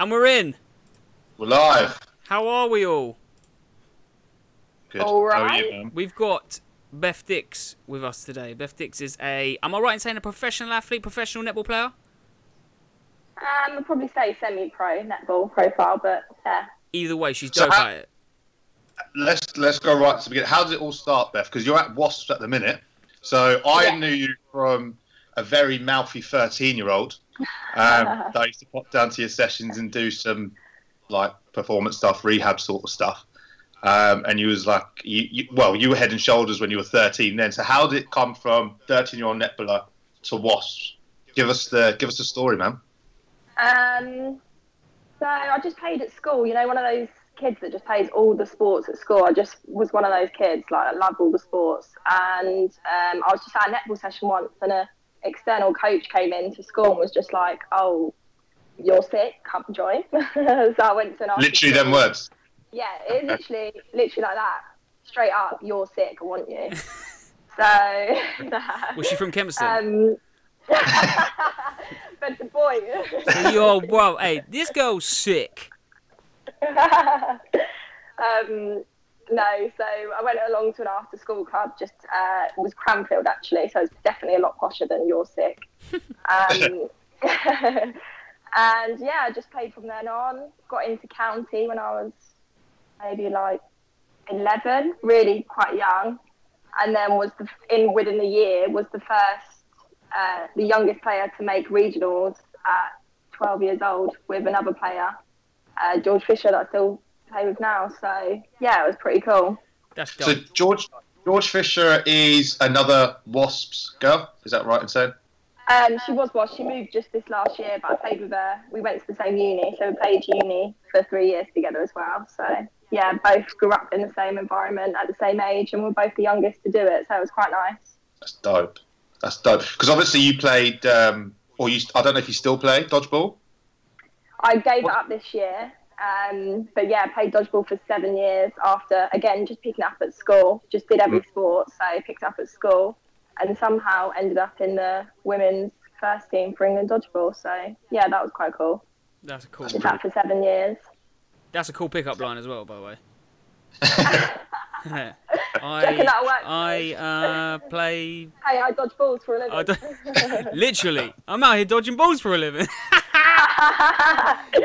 And we're in. We're live. How are we all? Good. All How are you. We've got Beth Dix with us today. Beth Dix is a, am I right in saying a professional athlete, professional netball player? Um, I'd probably say semi-pro netball profile, but yeah. Either way, she's So dope how- at it. Let's let's go right to the beginning. How did it all start, Beth? Because you're at Wasps at the minute. So I Yeah. knew you from a very mouthy 13 year old um, I used to pop down to your sessions and do some like performance stuff, rehab sort of stuff. Um, and you was like, you, you, well, you were head and shoulders when you were 13 then. So how did it come from 13 year old netballer to Wasps? Give us the give us the story, man. Um, so I just played at school. You know, one of those kids that just plays all the sports at school. I just was one of those kids. Like I loved all the sports, and um, I was just at a netball session once, and a external coach came in to school and was just like, "Oh, you're sick. Come join." so I went to an after Literally, them words. Yeah, it literally, literally like that. Straight up, you're sick. I want you. so. Was she from Kempston? Um, but the boy. So you're, well, hey, this girl's sick. um, no, so I went along to an after school club, just uh, it was Cranfield actually, so it's definitely a lot posher than You're Sick. Um, and yeah, I just played from then on. Got into county when I was maybe like 11, really quite young. And then was the, in within the year was the first, uh, the youngest player to make regionals at 12 years old with another player, uh, George Fisher, that I still play with now. So yeah, it was pretty cool. That's So. George George Fisher is another Wasps girl. Is that right in saying? Um, she was was she moved just this last year, but I played with her. We went to the same uni, so we played uni for three years together as well. So yeah, both grew up in the same environment at the same age, and we're both the youngest to do it. So it was quite nice. That's dope. That's dope. Because obviously you played, um, or you, I don't know if you still play dodgeball. I gave it up this year, um, but yeah, I played dodgeball for seven years. After again, just picking up at school, just did every sport. So I picked up at school, and somehow ended up in the women's first team for England dodgeball. So yeah, that was quite cool. That's a cool. Did that for seven years. That's a cool pickup line as well, by the way. Reckon I that'll work for I uh, play Hey, I dodge balls for a living. I don't, literally. I'm out here dodging balls for a living.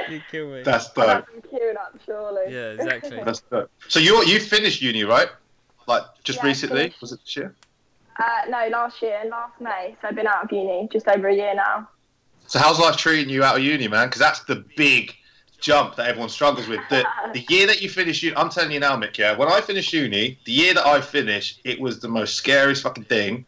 you kill me. That's I'll dope. queuing up, surely. Yeah, exactly. That's dope. So you you finished uni, right? Like just Yeah, recently? finished. Was it this year? Uh, no, last year, last May. So I've been out of uni just over a year now. So how's life treating you out of uni, man? Because that's the big jump that everyone struggles with. The, the year that you finish uni, I'm telling you now, Mick. Yeah, when I finished uni, the year that I finished, it was the most scariest fucking thing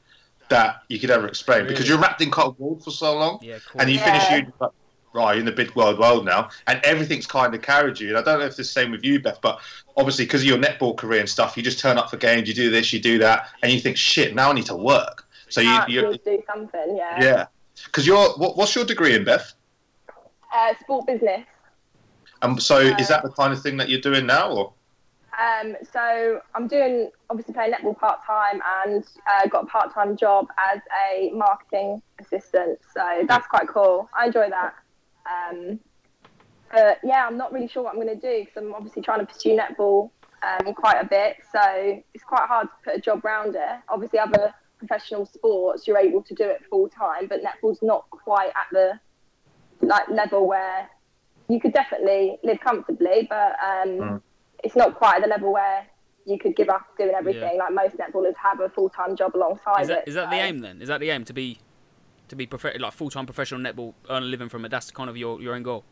that you could ever explain because you're wrapped in cotton wool for so long. Yeah, cool. and you Yeah. finish uni like, right you're in the big world world now and everything's kind of carried you and i don't know if it's the same with you beth but obviously because of your netball career and stuff you just turn up for games you do this you do that and you think shit now i need to work so you, you do something, yeah. yeah because you're what, what's your degree in beth Uh, sport business. And so is that the kind of thing that you're doing now or Um, so I'm doing obviously playing netball part time and uh, got a part time job as a marketing assistant. So that's quite cool. I enjoy that. Um, but yeah, I'm not really sure what I'm going to do because I'm obviously trying to pursue netball um, quite a bit. So it's quite hard to put a job around it. Obviously, other professional sports you're able to do it full time, but netball's not quite at the like level where you could definitely live comfortably, but um, Mm. it's not quite at the level where you could give up doing everything. Like most netballers have a full time job alongside Is that it. is that the aim then? Is that the aim to be to be prof- like full time professional netball, earn a living from it? That's kind of your your end goal.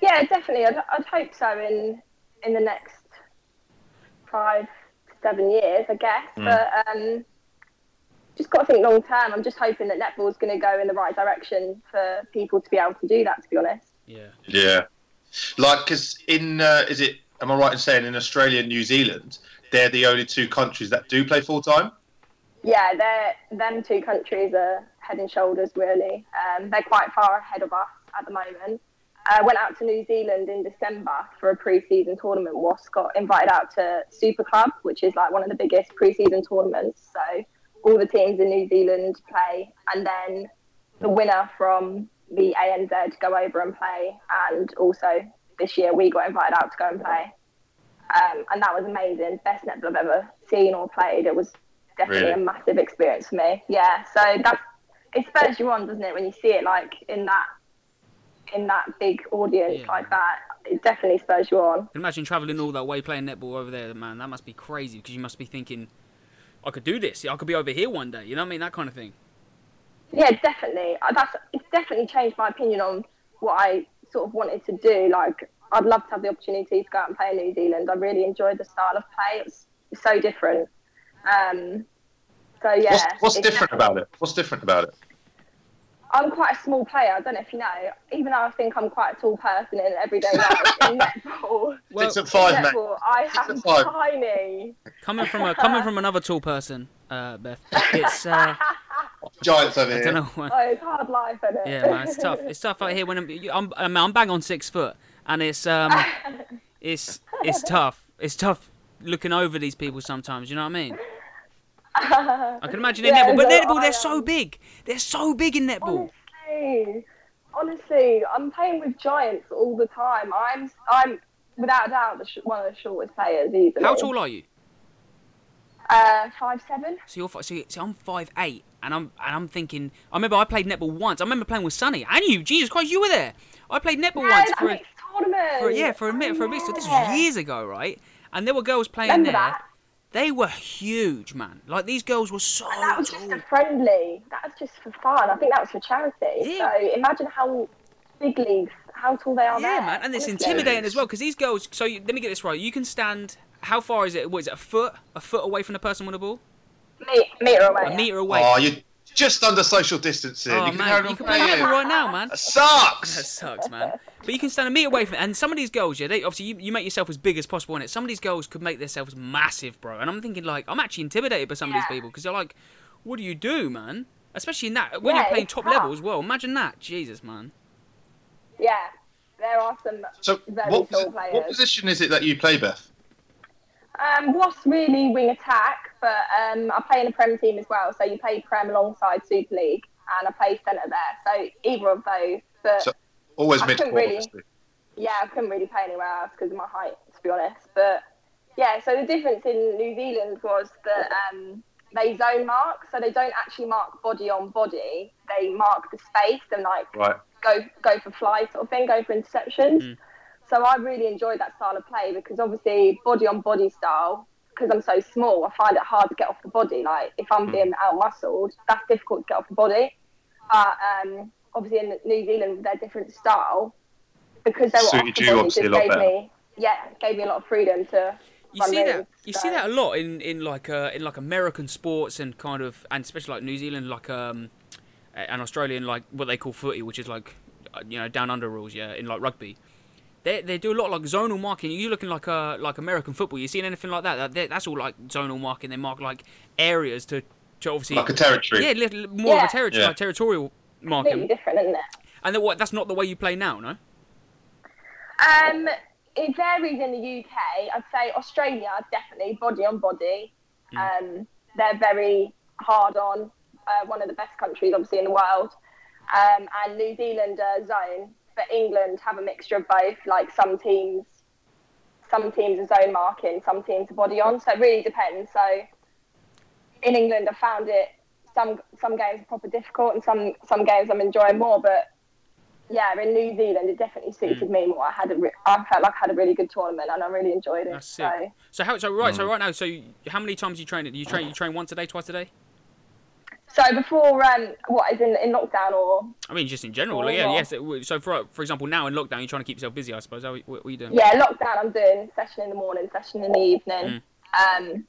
Yeah, definitely. I'd, I'd hope so in in the next five to seven years, I guess. Mm. But um, just got to think long term. I'm just hoping that netball's going to go in the right direction for people to be able to do that. To be honest. Yeah. yeah like because in uh, is it am i right in saying in australia and new zealand they're the only two countries that do play full-time Yeah, they're them two countries are head and shoulders really. Um, they're quite far ahead of us at the moment. I went out to New Zealand in December for a pre-season tournament. Was got invited out to Super Club, which is like one of the biggest pre-season tournaments. So all the teams in New Zealand play, and then the winner from the ANZ go over and play, and also this year we got invited out to go and play, um, and that was amazing. Best netball I've ever seen or played. It was definitely Really? a massive experience for me. Yeah, so that's it spurs you on, doesn't it, when you see it like in that in that big audience Yeah. like that. It definitely spurs you on. Imagine travelling all that way playing netball over there, man. That must be crazy because you must be thinking, I could do this. I could be over here one day. You know what I mean? That kind of thing. Yeah, definitely. Uh, That's it's definitely changed my opinion on what I sort of wanted to do. Like, I'd love to have the opportunity to go out and play in New Zealand. I really enjoyed the style of play. It's, it's so different. Um, so yeah, What's, what's different about it? What's different about it? I'm quite a small player. I don't know if you know. Even though I think I'm quite a tall person in everyday life in netball, Well, Six at five, in netball I Six am five. tiny. coming from a coming from another tall person, uh, Beth. It's uh, Giants over I here. don't know. What, Oh, it's hard life, isn't it? yeah, man, it's tough. It's tough out here when I'm I'm, I mean, I'm bang on six foot, and it's um, it's it's tough. It's tough looking over these people sometimes. You know what I mean? I can imagine in Yeah, netball, but no, netball they're so um, big. They're so big in netball. Honestly, honestly, I'm playing with giants all the time. I'm, I'm without a doubt the sh- one of the shortest players easily. How tall are you? Uh, five seven. So you're five, so, you- so I'm five eight, and I'm and I'm thinking. I remember I played netball once. I remember playing with Sonny and you. Jesus Christ, you were there. I played netball once for a, mixed tournament. for yeah for a Oh, minute for a mix. So this was years ago, right? And there were girls playing Remember there. that? They were huge, man. Like these girls were so And that was just a friendly. That was just for fun. I think that was for charity. Yeah. So imagine how big leagues, how tall they are Yeah, there. man, and it's honestly. intimidating as well because these girls. So you, let me get this right. You can stand. How far is it? What is it? A foot? A foot away from the person with the ball? Me- meter away. A meter away. Oh, you're just under social distancing. Oh, you can man, carry you on can play playing. netball right now, man. That sucks. That sucks. sucks, man. But you can stand a meter away from it. And some of these girls, yeah, they obviously you, you make yourself as big as possible in it. Some of these girls could make themselves massive, bro. And I'm thinking like I'm actually intimidated by some of these people because they're like, what do you do, man? Especially in that when you're playing top tough. level as well. Imagine that, Jesus, man. Yeah, there are some. So, Very what, tall posi- what position is it that you play, Beth? Um, was really wing attack, but um, I play in a Prem team as well. So you play Prem alongside Super League, and I play centre there. So either of those. But So- Always I mid couldn't really- yeah, I couldn't really play anywhere else because of my height, to be honest. But yeah, so the difference in New Zealand was that um, they zone mark, so they don't actually mark body on body. They mark the space and like Right. go go for fly sort of thing, go for interceptions. Mm. So I really enjoyed that style of play because obviously body on body style, because I'm so small, I find it hard to get off the body. Like if I'm Mm. being out muscled, that's difficult to get off the body. But um, obviously in New Zealand with their different style, because they were Suited off the body, obviously just gave better. me yeah, gave me a lot of freedom to You see that moves, you so- see that a lot in, in like uh, in like American sports and kind of and especially like New Zealand like um and Australian like what they call footy which is like uh, you know down under rules yeah in like rugby they, they do a lot of like zonal marking You're looking like uh like American football you seen anything like that, that that's all like zonal marking they mark like areas to, to obviously Like a territory. yeah little, more of a territory Yeah. like territorial completely marking different, isn't it? and then what that's not the way you play now no Um, it varies in the UK. I'd say Australia definitely body on body. Um, they're very hard on. Uh, one of the best countries, obviously, in the world. Um, and New Zealand uh, zone, but England have a mixture of both. Like some teams, some teams are zone marking, some teams are body on. So it really depends. So in England, I found it some some games are proper difficult, and some some games I'm enjoying more. But yeah, in New Zealand, it definitely suited me more. I had a re- I felt like I had a really good tournament, and I really enjoyed it. That's sick. So so how so right Mm. so right now so how many times you train it Do you train you train once a day twice a day so before um, what is in in lockdown or I mean, just in general, like, yeah, yes. it- So, for for example, now in lockdown, you're trying to keep yourself busy, I suppose. What, what are you doing? yeah lockdown, I'm doing session in the morning, session in the evening. Mm. Um,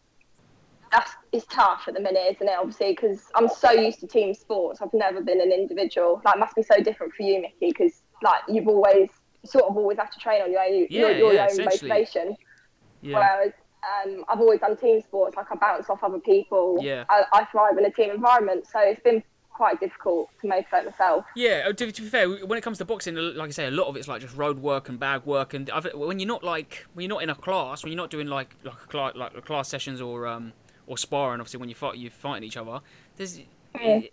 that's it's tough at the minute, isn't it? Obviously, because I'm so used to team sports. I've never been an individual. Like, must be so different for you, Mickey, because like you've always sort of always have to train on your own, your, Yeah, your yeah, own motivation. Yeah, Whereas um, I've always done team sports, like I bounce off other people. Yeah. I, I thrive in a team environment, so it's been quite difficult to motivate myself. yeah. uh, To, to be fair, when it comes to boxing, like I say, a lot of it's like just road work and bag work, and I've, when you're not like when you're not in a class, when you're not doing like like a class, like class sessions or um or sparring, obviously when you fight, you're fighting each other. There's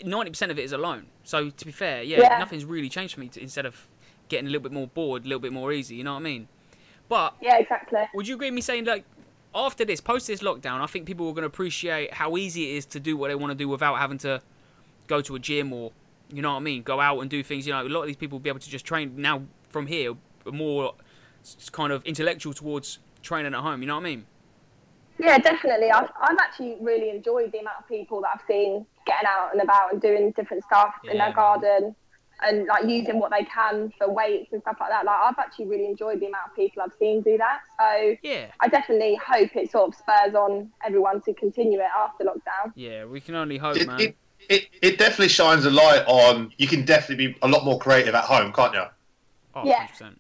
ninety percent of it is alone. So to be fair, yeah, Yeah. nothing's really changed for me. To, instead of getting a little bit more bored, a little bit more easy. You know what I mean? But Yeah, exactly. would you agree with me saying like after this, post this lockdown, I think people are going to appreciate how easy it is to do what they want to do without having to go to a gym or you know what I mean, go out and do things. You know, a lot of these people will be able to just train now from here, more kind of intellectual towards training at home. You know what I mean? Yeah, definitely. I've, I've actually really enjoyed the amount of people that I've seen getting out and about and doing different stuff in their garden and like using what they can for weights and stuff like that. Like I've actually really enjoyed the amount of people I've seen do that. So Yeah. I definitely hope it sort of spurs on everyone to continue it after lockdown. Yeah, we can only hope, It, man. it, it, it definitely shines a light on you can definitely be a lot more creative at home, can't you? oh, yeah. 100%.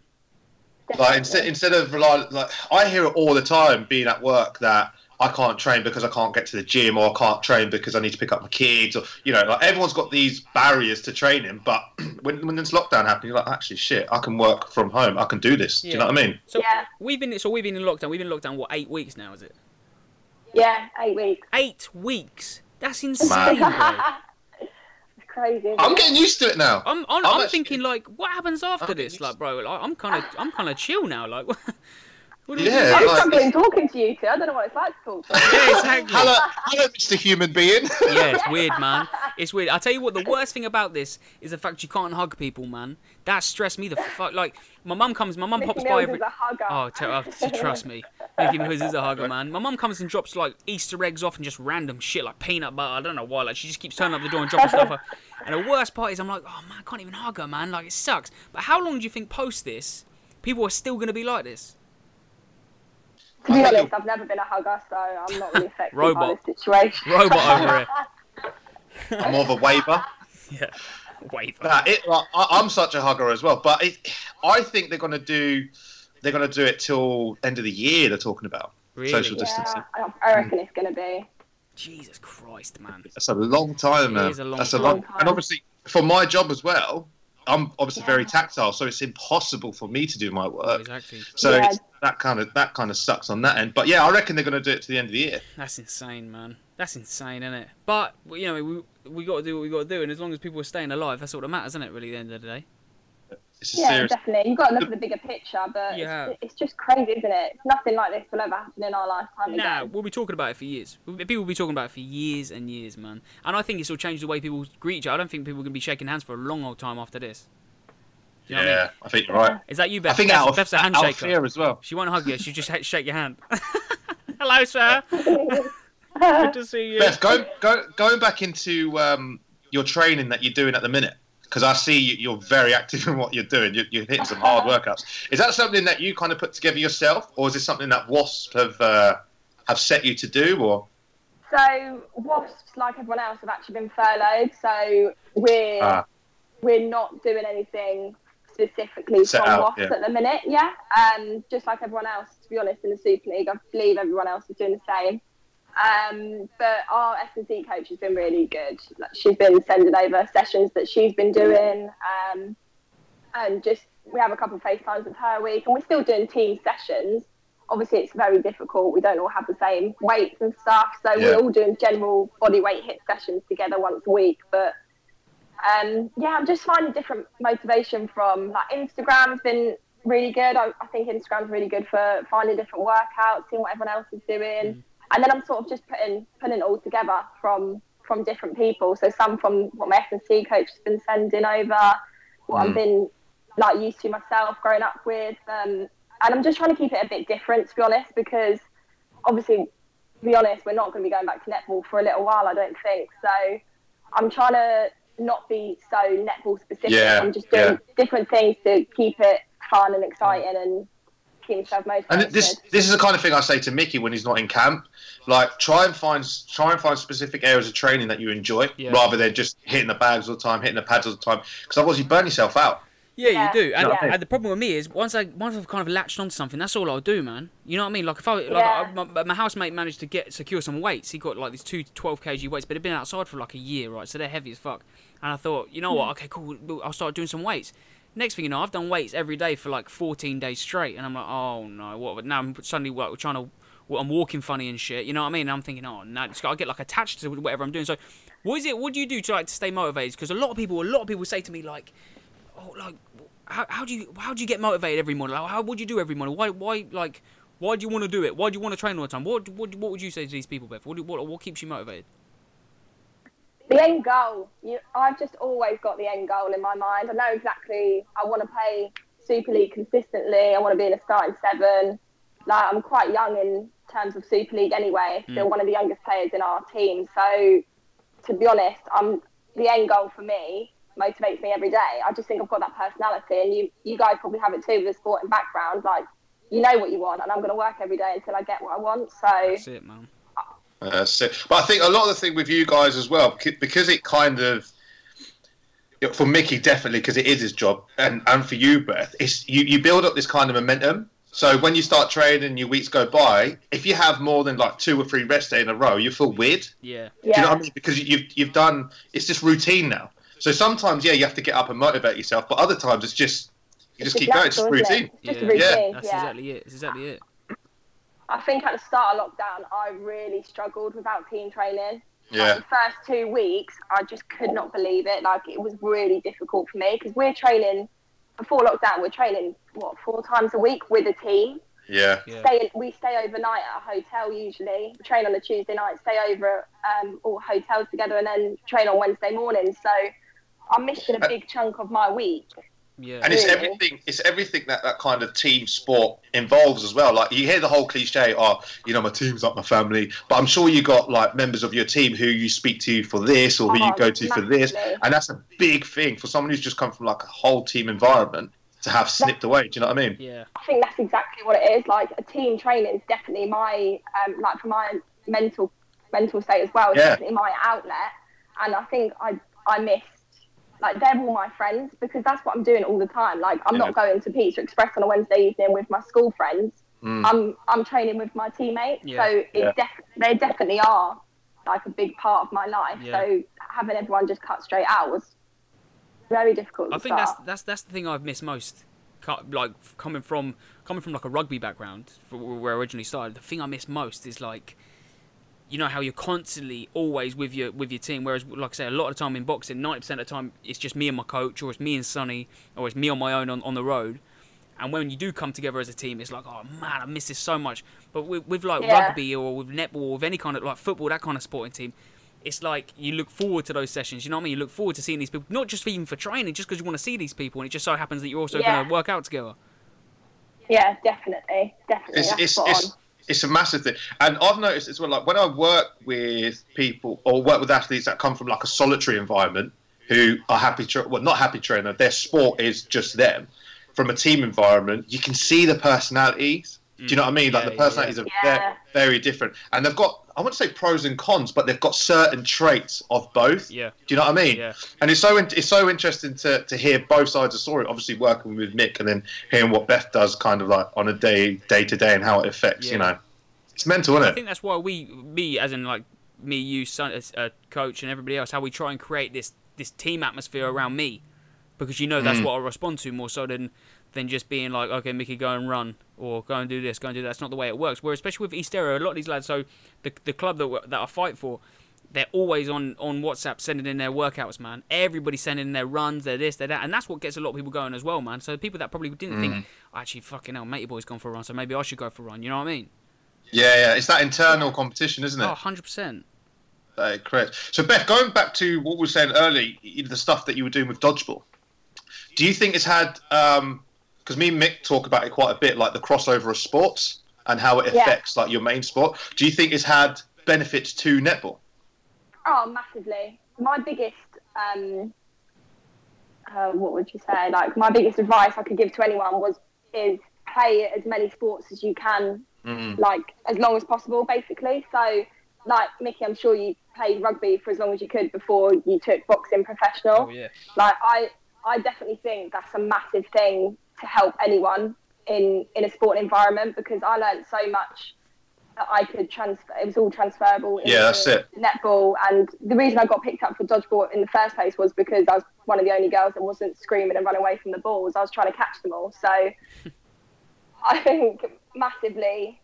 Like instead instead of relying, like I hear it all the time being at work that I can't train because I can't get to the gym or I can't train because I need to pick up my kids or you know like everyone's got these barriers to training. But when when this lockdown happened, you're like actually shit, I can work from home. I can do this. Do you know what I mean? So Yeah. we've been so we've been in lockdown. We've been in lockdown what eight weeks now? Is it Yeah, eight weeks. eight weeks? That's insane, bro. it's crazy. I'm it? getting used to it now. I'm I'm, I'm I'm actually- thinking like, what happens after this? Like, bro, like, I'm kind of I'm kind of chill now. Like, what do Yeah. I'm like- struggling talking to you two. I don't know what it's like to talk to you. Yeah, exactly. Hello, hello, Mr. Human Being. yeah, it's weird, man. It's weird. I tell you what, the worst thing about this is the fact you can't hug people, man. That stressed me the fuck. Like, my mum comes, my mum Mickey pops by every. is a hugger. Oh, t- oh, t- trust me. Mickey Mills is a hugger, man. My mum comes and drops like Easter eggs off and just random shit like peanut butter. I don't know why. Like she just keeps turning up the door and dropping stuff. off. And the worst part is I'm like, oh man, I can't even hug her, man. Like it sucks. But how long do you think post this, people are still gonna be like this? To be honest, I've never been a hugger, so I'm not really affected by this situation. Robot over here. I'm more of a waiver. Yeah. Wave. Nah, it, like, I, I'm such a hugger as well, but it, I think they're going to do they're going to do it till end of the year. They're talking about Really? social distancing. I, I reckon it's going to be. Jesus Christ, man. That's a long time, man. is a long That's time. a long, Long time. and obviously for my job as well. I'm obviously very tactile, so it's impossible for me to do my Oh, work. exactly. So Yeah. it's, that kind of that kind of sucks on that end. But yeah, I reckon they're going to do it to the end of the year. That's insane, man. That's insane, isn't it? But you know, we we got to do what we got to do, and as long as people are staying alive, that's all that matters, isn't it? Really, at the end of the day. It's Yeah, serious. definitely. You've got to look at the bigger picture, but Yeah. it's, it's just crazy, isn't it? Nothing like this will ever happen in our lifetime Nah, again. we'll be talking about it for years. People will be talking about it for years and years, man. And I think it's will change the way people greet each other. I don't think people are gonna be shaking hands for a long old time after this. You know what I mean? Yeah, I think you're right. Is that you, Beth? I think Beth- out of, Beth's a out of handshaker. fear as well. She won't hug you. She just ha- shake your hand. Hello, sir. Good to see you. Beth, go, go, going back into um, your training that you're doing at the minute, because I see you, you're very active in what you're doing. You're, you're hitting some hard workouts. Is that something that you kind of put together yourself, or is this something that Wasp have uh, have set you to do? Or So wasps, like everyone else, have actually been furloughed. So we're Ah. we're not doing anything specifically Set from out, yeah. at the minute. Yeah, um, just like everyone else. To be honest, in the Super League, I believe everyone else is doing the same. Um, but our S and C coach has been really good. Like, she's been sending over sessions that she's been doing, um, and just we have a couple of FaceTimes with her a week, and we're still doing team sessions. Obviously, it's very difficult. We don't all have the same weights and stuff, so Yeah. we're all doing general body weight HIIT sessions together once a week. But um, yeah, I'm just finding different motivation from like Instagram's been really good. I, I think Instagram's really good for finding different workouts, seeing what everyone else is doing, and then I'm sort of just putting putting it all together from from different people. So some from what my S and C coach has been sending over, what Mm. I've been like used to myself growing up with, um, and I'm just trying to keep it a bit different to be honest, because obviously, to be honest, we're not going to be going back to netball for a little while. I don't think so. I'm trying to not be so netball specific. Yeah, I'm just doing yeah. different things to keep it fun and exciting and keep myself motivated. and this this is the kind of thing I say to Mickey when he's not in camp. Like try and find try and find specific areas of training that you enjoy, Yeah. rather than just hitting the bags all the time, hitting the pads all the time. Because otherwise you burn yourself out. Yeah, Yeah, you do. And, yeah. and the problem with me is once I once I've kind of latched onto something, that's all I'll do, man. You know what I mean? Like if I like Yeah. I, my, my housemate managed to get secure some weights. He got like these two 12 kg weights, but they've been outside for like a year, right? So they're heavy as fuck. And I thought, you know what? Hmm. Okay, cool. I'll start doing some weights. Next thing you know, I've done weights every day for like 14 days straight, and I'm like, oh no, what? Now I'm suddenly like, trying to well, I'm walking funny and shit. You know what I mean? And I'm thinking, oh, no, it's got, I get like attached to whatever I'm doing. So, what is it? What do you do to like to stay motivated? Because a lot of people, a lot of people say to me like, oh, like, how, how do you how do you get motivated every morning? Like, how would you do every morning? Why why like why do you want to do it? Why do you want to train all the time? What what, what would you say to these people, Beth? What, do- what what keeps you motivated? the end goal. You, I've just always got the end goal in my mind. I know exactly. I want to play Super League consistently. I want to be in a starting seven. Like I'm quite young in terms of Super League anyway. Mm. Still one of the youngest players in our team. So to be honest, I'm the end goal for me motivates me every day. I just think I've got that personality, and you you guys probably have it too with a sporting background. Like you know what you want, and I'm going to work every day until I get what I want. So That's it, man. Uh, so, but I think a lot of the thing with you guys as well, because it kind of for Mickey definitely because it is his job, and and for you, Beth, it's you, you build up this kind of momentum. So when you start training, and your weeks go by. If you have more than like two or three rest day in a row, you feel weird. Yeah. yeah, Do you know what I mean? Because you've you've done it's just routine now. So sometimes, yeah, you have to get up and motivate yourself, but other times it's just you just It's keep going. It's just natural, it? routine. It's just Yeah. a Yeah. That's yeah. exactly it. That's exactly it. I think at the start of lockdown, I really struggled without team training. Like, Yeah, the first two weeks, I just could not believe it. Like it was really difficult for me because we're training before lockdown. We're training what four times a week with a team. yeah, Yeah. Stay, we stay overnight at a hotel usually. We train on a Tuesday night, stay over at um, all hotels together, and then train on Wednesday morning. So I'm missing a big chunk of my week. Yeah. and it's everything. It's everything that that kind of team sport involves as well. Like you hear the whole cliche, "Oh, you know, my team's like my family," but I'm sure you got like members of your team who you speak to for this or who you Oh, go to for this, and that's a big thing for someone who's just come from like a whole team environment to have snipped away. Do you know what I mean? Yeah. I think that's exactly what it is. Like a team training is definitely my um, like for my mental mental state as well. It's Yeah. definitely my outlet, and I think I I missed like they're all my friends because that's what I'm doing all the time. Like I'm Yeah. not going to Pizza Express on a Wednesday evening with my school friends. Mm. I'm I'm training with my teammates, Yeah. so it Yeah. def- they definitely are like a big part of my life. Yeah. So having everyone just cut straight out was very difficult. I think that's start. that's that's the thing I've missed most. Like coming from coming from like a rugby background, where I originally started. The thing I miss most is like, you know how you're constantly always with your with your team. Whereas, like I say, a lot of the time in boxing, ninety percent of the time it's just me and my coach, or it's me and Sonny, or it's me on my own on, on the road. And when you do come together as a team, it's like, oh man, I miss this so much. But with, with like Yeah. rugby or with netball or with any kind of like football, that kind of sporting team, it's like you look forward to those sessions. You know what I mean? You look forward to seeing these people, not just even for training, just because you want to see these people, and it just so happens that you're also Yeah. going to work out together. yeah, definitely, definitely. it's that's it's, spot it's on. It's a massive thing, and I've noticed as well. Like when I work with people or work with athletes that come from like a solitary environment, who are happy, tra- well, not happy trainer. Their sport is just them. From a team environment, you can see the personalities. Do you know what I mean? Like Yeah, the yeah, personalities are Yeah. very, very different, and they've got I wouldn't say pros and cons, but they've got certain traits of both. Yeah. Do you know what I mean? Yeah. And it's so in- it's so interesting to, to hear both sides of the story. Obviously, working with Mick and then hearing what Beth does, kind of like on a day day to day, and how it affects. You know, it's mental, isn't it? I think that's why we, me as in like me, you, son, as a coach, and everybody else, how we try and create this this team atmosphere around me, because you know that's Mm. what I respond to more so than than just being like, okay, Mickey, go and run or go and do this, go and do that. That's not the way it works. Where especially with East Area, a lot of these lads, so the the club that that I fight for. They're always on, on WhatsApp sending in their workouts, man. Everybody sending in their runs, their this, their that, and that's what gets a lot of people going as well, man. So people that probably didn't Mm. think, actually, fucking hell, matey boy's gone for a run, so maybe I should go for a run. You know what I mean? Yeah, yeah. It's that internal competition, isn't it? Oh, 100 percent. Uh, correct. So, Beth, going back to what we were saying earlier, the stuff that you were doing with dodgeball, do you think it's had? Because me and Mick talk about it quite a bit, like the crossover of sports and how it Yeah. affects like your main sport. Do you think it's had benefits to netball? Oh, massively. My biggest, um, uh, what would you say? Like my biggest advice I could give to anyone was is play as many sports as you can, Mm. like as long as possible, basically. So, like Mickey, I'm sure you played rugby for as long as you could before you took boxing professional. Oh yeah. Like I, I definitely think that's a massive thing to help anyone in in a sport environment because I learned so much that I could transfer. It was all transferable. Yeah, that's it. Netball, and the reason I got picked up for dodgeball in the first place was because I was one of the only girls that wasn't screaming and running away from the balls. I was trying to catch them all. So I think massively.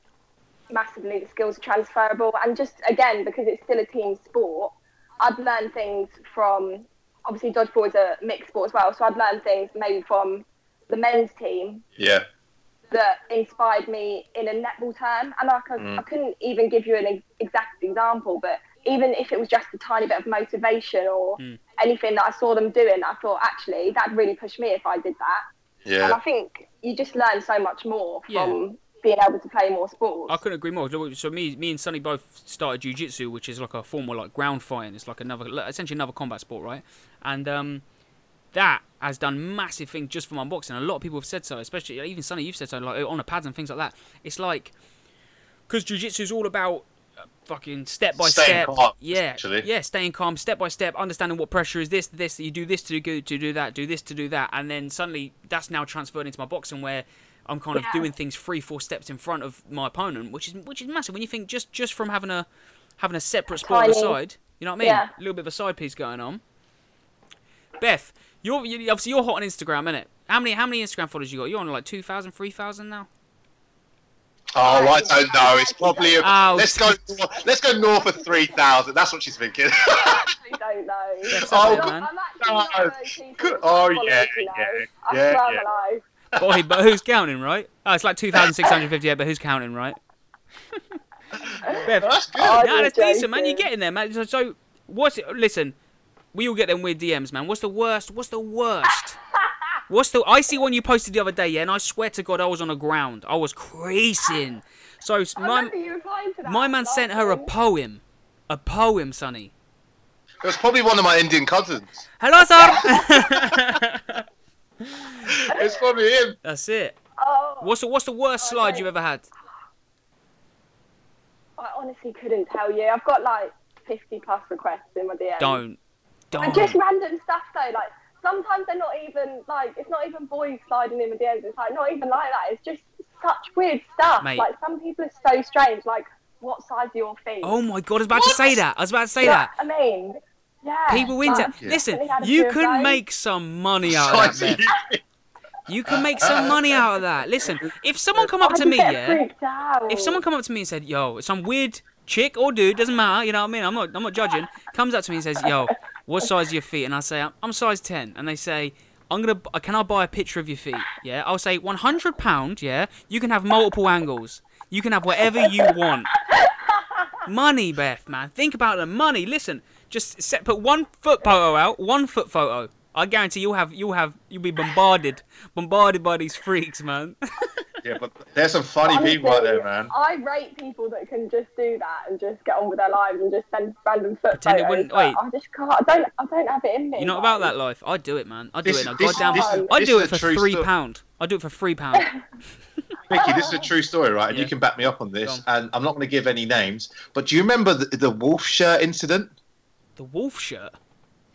massively the skills are transferable, and just again because it's still a team sport, I'd learn things from obviously dodgeball is a mixed sport as well, so I'd learn things maybe from the men's team Yeah. that inspired me in a netball term. And like I, Mm. I couldn't even give you an exact example, but even if it was just a tiny bit of motivation or Mm. anything that I saw them doing, I thought actually that'd really push me if I did that. Yeah. And I think you just learn so much more Yeah. from being able to play more sports. I couldn't agree more. So me, me and Sonny both started jiu-jitsu, which is like a form of like ground fighting. It's like another, essentially another combat sport, right? And um, that has done massive things just from unboxing. A lot of people have said so, especially even Sonny, you've said so, like on the pads and things like that. It's like because jiu-jitsu is all about uh, fucking step by Staying step. calm, yeah, essentially. yeah, staying calm, step by step, understanding what pressure is this, this. You do this to do good to do that, do this to do that, and then suddenly that's now transferred into my boxing where. I'm kind of doing things three, four steps in front of my opponent, which is which is massive. When you think just just from having a having a separate sport on the side, you know what I mean? Yeah. A little bit of a side piece going on. Beth, you're you, obviously you're hot on Instagram, innit? How many how many Instagram followers you got? You're on like 2,000, 3,000 now. Oh, I don't know. It's probably. A, Oh, let's go. north- Let's go north of three thousand. That's what she's thinking. I actually don't know. Oh, it, I'm, man. I'm actually not one of those people Good- oh, follow yeah, it, yeah, I yeah, yeah. my. Boy, but who's counting, right? Oh, it's like 2,658, but who's counting, right? Beth, That's oh, good. Oh, nah, you're that's decent, man. You're getting there, man. So, so what's it? Listen, we all get them weird DMs, man. What's the worst? What's the worst? What's the? I see one you posted the other day, yeah, and I swear to God, I was on the ground. I was creasing. So s- I my remember you replying to that. my man sent her a poem, a poem, Sonny. It was probably one of my Indian cousins. Hello, sir. It's probably him. That's it. Oh, What's the what's the worst Oh, slide mate. you've ever had? I honestly couldn't tell you. I've got like 50 plus requests in my DM. Don't, And just random stuff though. Like sometimes they're not even like it's not even boys sliding in my DMs. It's like not even like that. It's just such weird stuff. Mate. Like some people are so strange. Like what size are your feet? Oh my God, I was about to say that. I was about to say You know that. I mean, yeah. People like, into listen. definitely had a You can make some money out of that. You can make some money out of that. Listen, if someone come up to me, yeah, if someone come up to me and said, "Yo, some weird chick or dude doesn't matter," you know what I mean? I'm not, I'm not judging. Comes up to me and says, "Yo, what size are your feet?" And I say, "I'm, size 10," and they say. I'm gonna. Can I buy a picture of your feet? Yeah. I'll say 100 pound. Yeah. You can have multiple angles. You can have whatever you want. Money, Beth, man. Think about the money. Listen, just set, put one foot photo out, one foot photo. I guarantee you'll have, you'll have, you'll be bombarded, bombarded by these freaks, man. Yeah, but there's some funny Honestly, people out there, man. I rate people that can just do that and just get on with their lives and just send random foot Pretend it photos. wouldn't- wait. I just can't. I don't. I don't have it in me. You're not about that life. I do it, man. I do This- it. No, this- goddamn. this is- I this do it for three sto- pound. I do it for three pound. Mickey, this is a true story, right? And Yeah. you can back me up on this. on. And I'm not going to give any names, but do you remember the, the wolf shirt incident? the wolf shirt.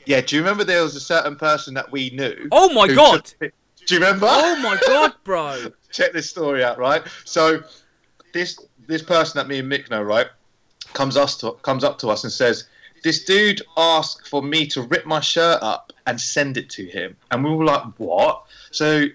Yeah, do you remember there was a certain person that we knew? Oh my god. took- Do you remember? Oh my god, bro. Check this story out, right? So this this person that me and Mick know, right, comes us to comes up to us and says, "This dude asked for me to rip my shirt up and send it to him," and we were like, "What?" So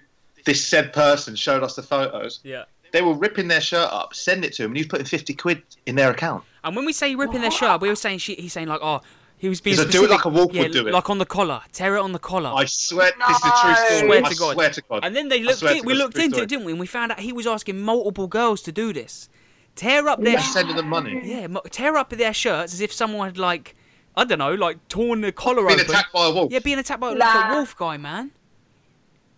this said person showed us the photos. Yeah. They were ripping their shirt up, send it to him, and he's putting fifty quid in their account. And when we say ripping their shirt, we were saying she, he's saying like, oh, he was being He said, "Do it like a wolf yeah, would do it." like on the collar, tear it on the collar. I swear, this is a true story. Swear I to God. swear to God. And then they looked. swear In, we looked it's a true into story. it, didn't we? And we found out he was asking multiple girls to do this. Tear up their Just sending them money. yeah, tear up their shirts as if someone had like, I don't know, like torn the collar Being open. attacked by a wolf. Yeah, being attacked by like a wolf guy, man.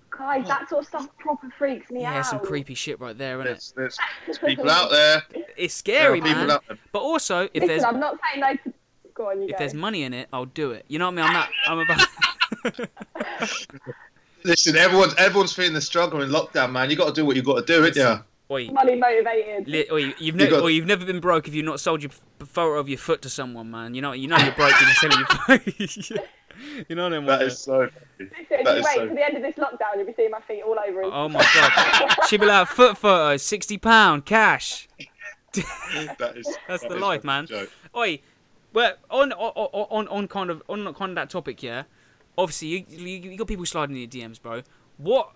Guys, that sort of stuff proper freaks me Yeah, out. some creepy shit right there, isn't it? There's, there's, there's people out there. It's scary, there are people man. out there. But also, if Listen, there's I'm not saying no to. Go on, you if go. there's money in it, I'll do it. You know what I mean? I'm not. I'm about. Listen, everyone's everyone's feeling the struggle in lockdown, man. You got to do what you got to do, ain't you? Oi, money motivated. li- oi, you've You never, got- or you've never been broke if you've not sold your f- photo of your foot to someone, man. You know, you know you're broke if you're selling your foot. you know what I mean? That is so. funny. Listen, That you wait so- till the end of this lockdown, you'll be seeing my feet all over. Oh my god. She'd be like, foot photo, sixty pound cash. That is. That's that the is life, man. joke. Oi, well, on on on on kind of on kind of that topic, yeah. Obviously, you you, you got people sliding in your DMs, bro. What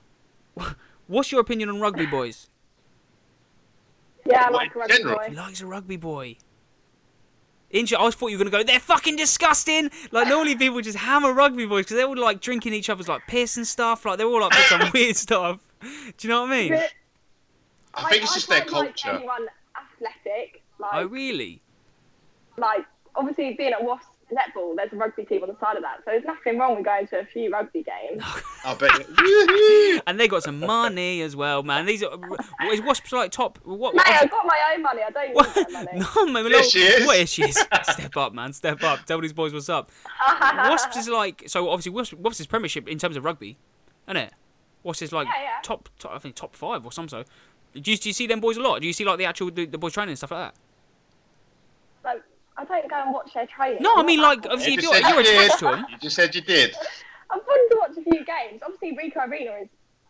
what's your opinion on rugby boys? Yeah, I What, like a rugby general? boy. He likes a rugby boy. Inter- I thought you were gonna go. They're fucking disgusting. Like normally people just hammer rugby boys because they're all like drinking each other's like piss and stuff. Like they're all like doing some weird stuff. Do you know what I mean? But I think it's just their quite like culture. anyone athletic, oh, like, Oh really? like obviously being at Wasps netball, there's a rugby team on the side of that, so there's nothing wrong with going to a few rugby games. I bet. And they got some money as well, man. These are what is Wasps like top? What? Mate, I've got my own money. I don't need what? that money. No, man. Yes, she is. What is she? Is? Step up, man. Step up. Tell these boys what's up. Wasps is like so. Obviously, Wasps, Wasps is Premiership in terms of rugby, isn't it? Wasps is like Yeah, yeah. top, top. I think top five or some so. Do you, do you see them boys a lot? Do you see like the actual the, the boys training and stuff like that? Like, I don't go and watch their training. No, I mean like obviously You if just you're, said you're you did. attached to them. You just said you did. I've wanted to watch a few games. Obviously, Ricoh Arena is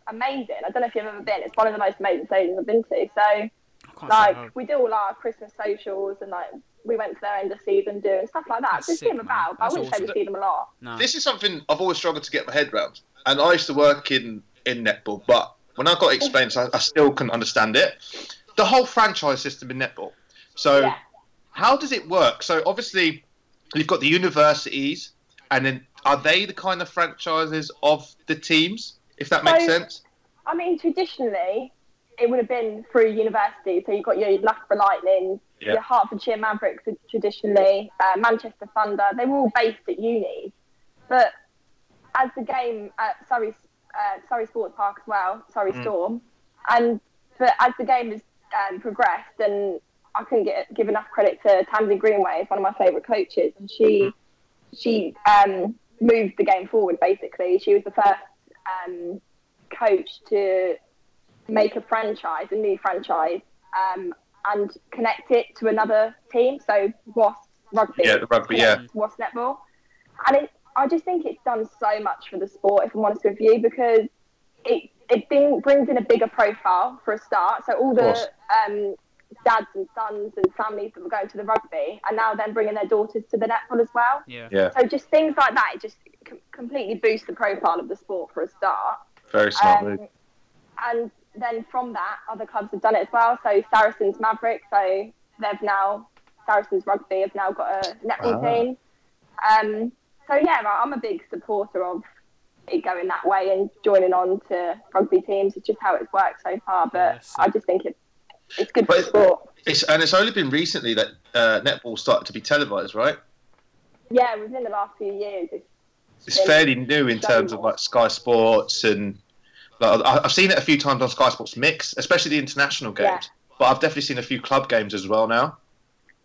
amazing. I don't know if you've ever been. It's one of the most amazing stadiums I've been to. So, I can't say like, we do all our Christmas socials and like we went to their end of season doing stuff like that. That's Just sick, see them man. about. But I wouldn't say we see them a lot. No. This is something I've always struggled to get my head around. And I used to work in, in netball, but when I got it explained, I, I still couldn't understand it. The whole franchise system in netball. So, Yeah. How does it work? So, obviously, you've got the universities, and then are they the kind of franchises of the teams, if that makes So- sense? I mean, traditionally, it would have been through university. So you've got your Loughborough Lightning, Yeah. your Hertfordshire Mavericks traditionally, uh, Manchester Thunder. They were all based at uni. But as the game at Surrey, uh, Surrey Sports Park as well, Surrey Mm. Storm, and but as the game has um, progressed, and I couldn't get give enough credit to Tamsin Greenway, one of my favourite coaches, and she she um, moved the game forward. Basically, she was the first um, coach to make a franchise, a new franchise, um, and connect it to another team. So Wasps rugby, Yeah, the rugby, yeah. netball, and it, I just think it's done so much for the sport. If I'm honest with you, because it it bring, brings in a bigger profile for a start. So all the um, dads and sons and families that were going to the rugby and now then bringing their daughters to the netball as well. Yeah. Yeah, So just things like that, it just com- completely boosts the profile of the sport for a start. very smart move. Um, and then from that, other clubs have done it as well. So Saracens Maverick, so they've now Saracens Rugby have now got a netball Ah. team. Um, so yeah, I'm a big supporter of it going that way and joining on to rugby teams. It's just how it's worked so far, but Yeah, sick. I just think it's it's good for But sport. It's, and it's only been recently that uh, netball started to be televised, right? Yeah, within the last few years, it's It's fairly new in terms of like Sky Sports and like, I've seen it a few times on Sky Sports Mix, especially the international games. Yeah. But I've definitely seen a few club games as well now.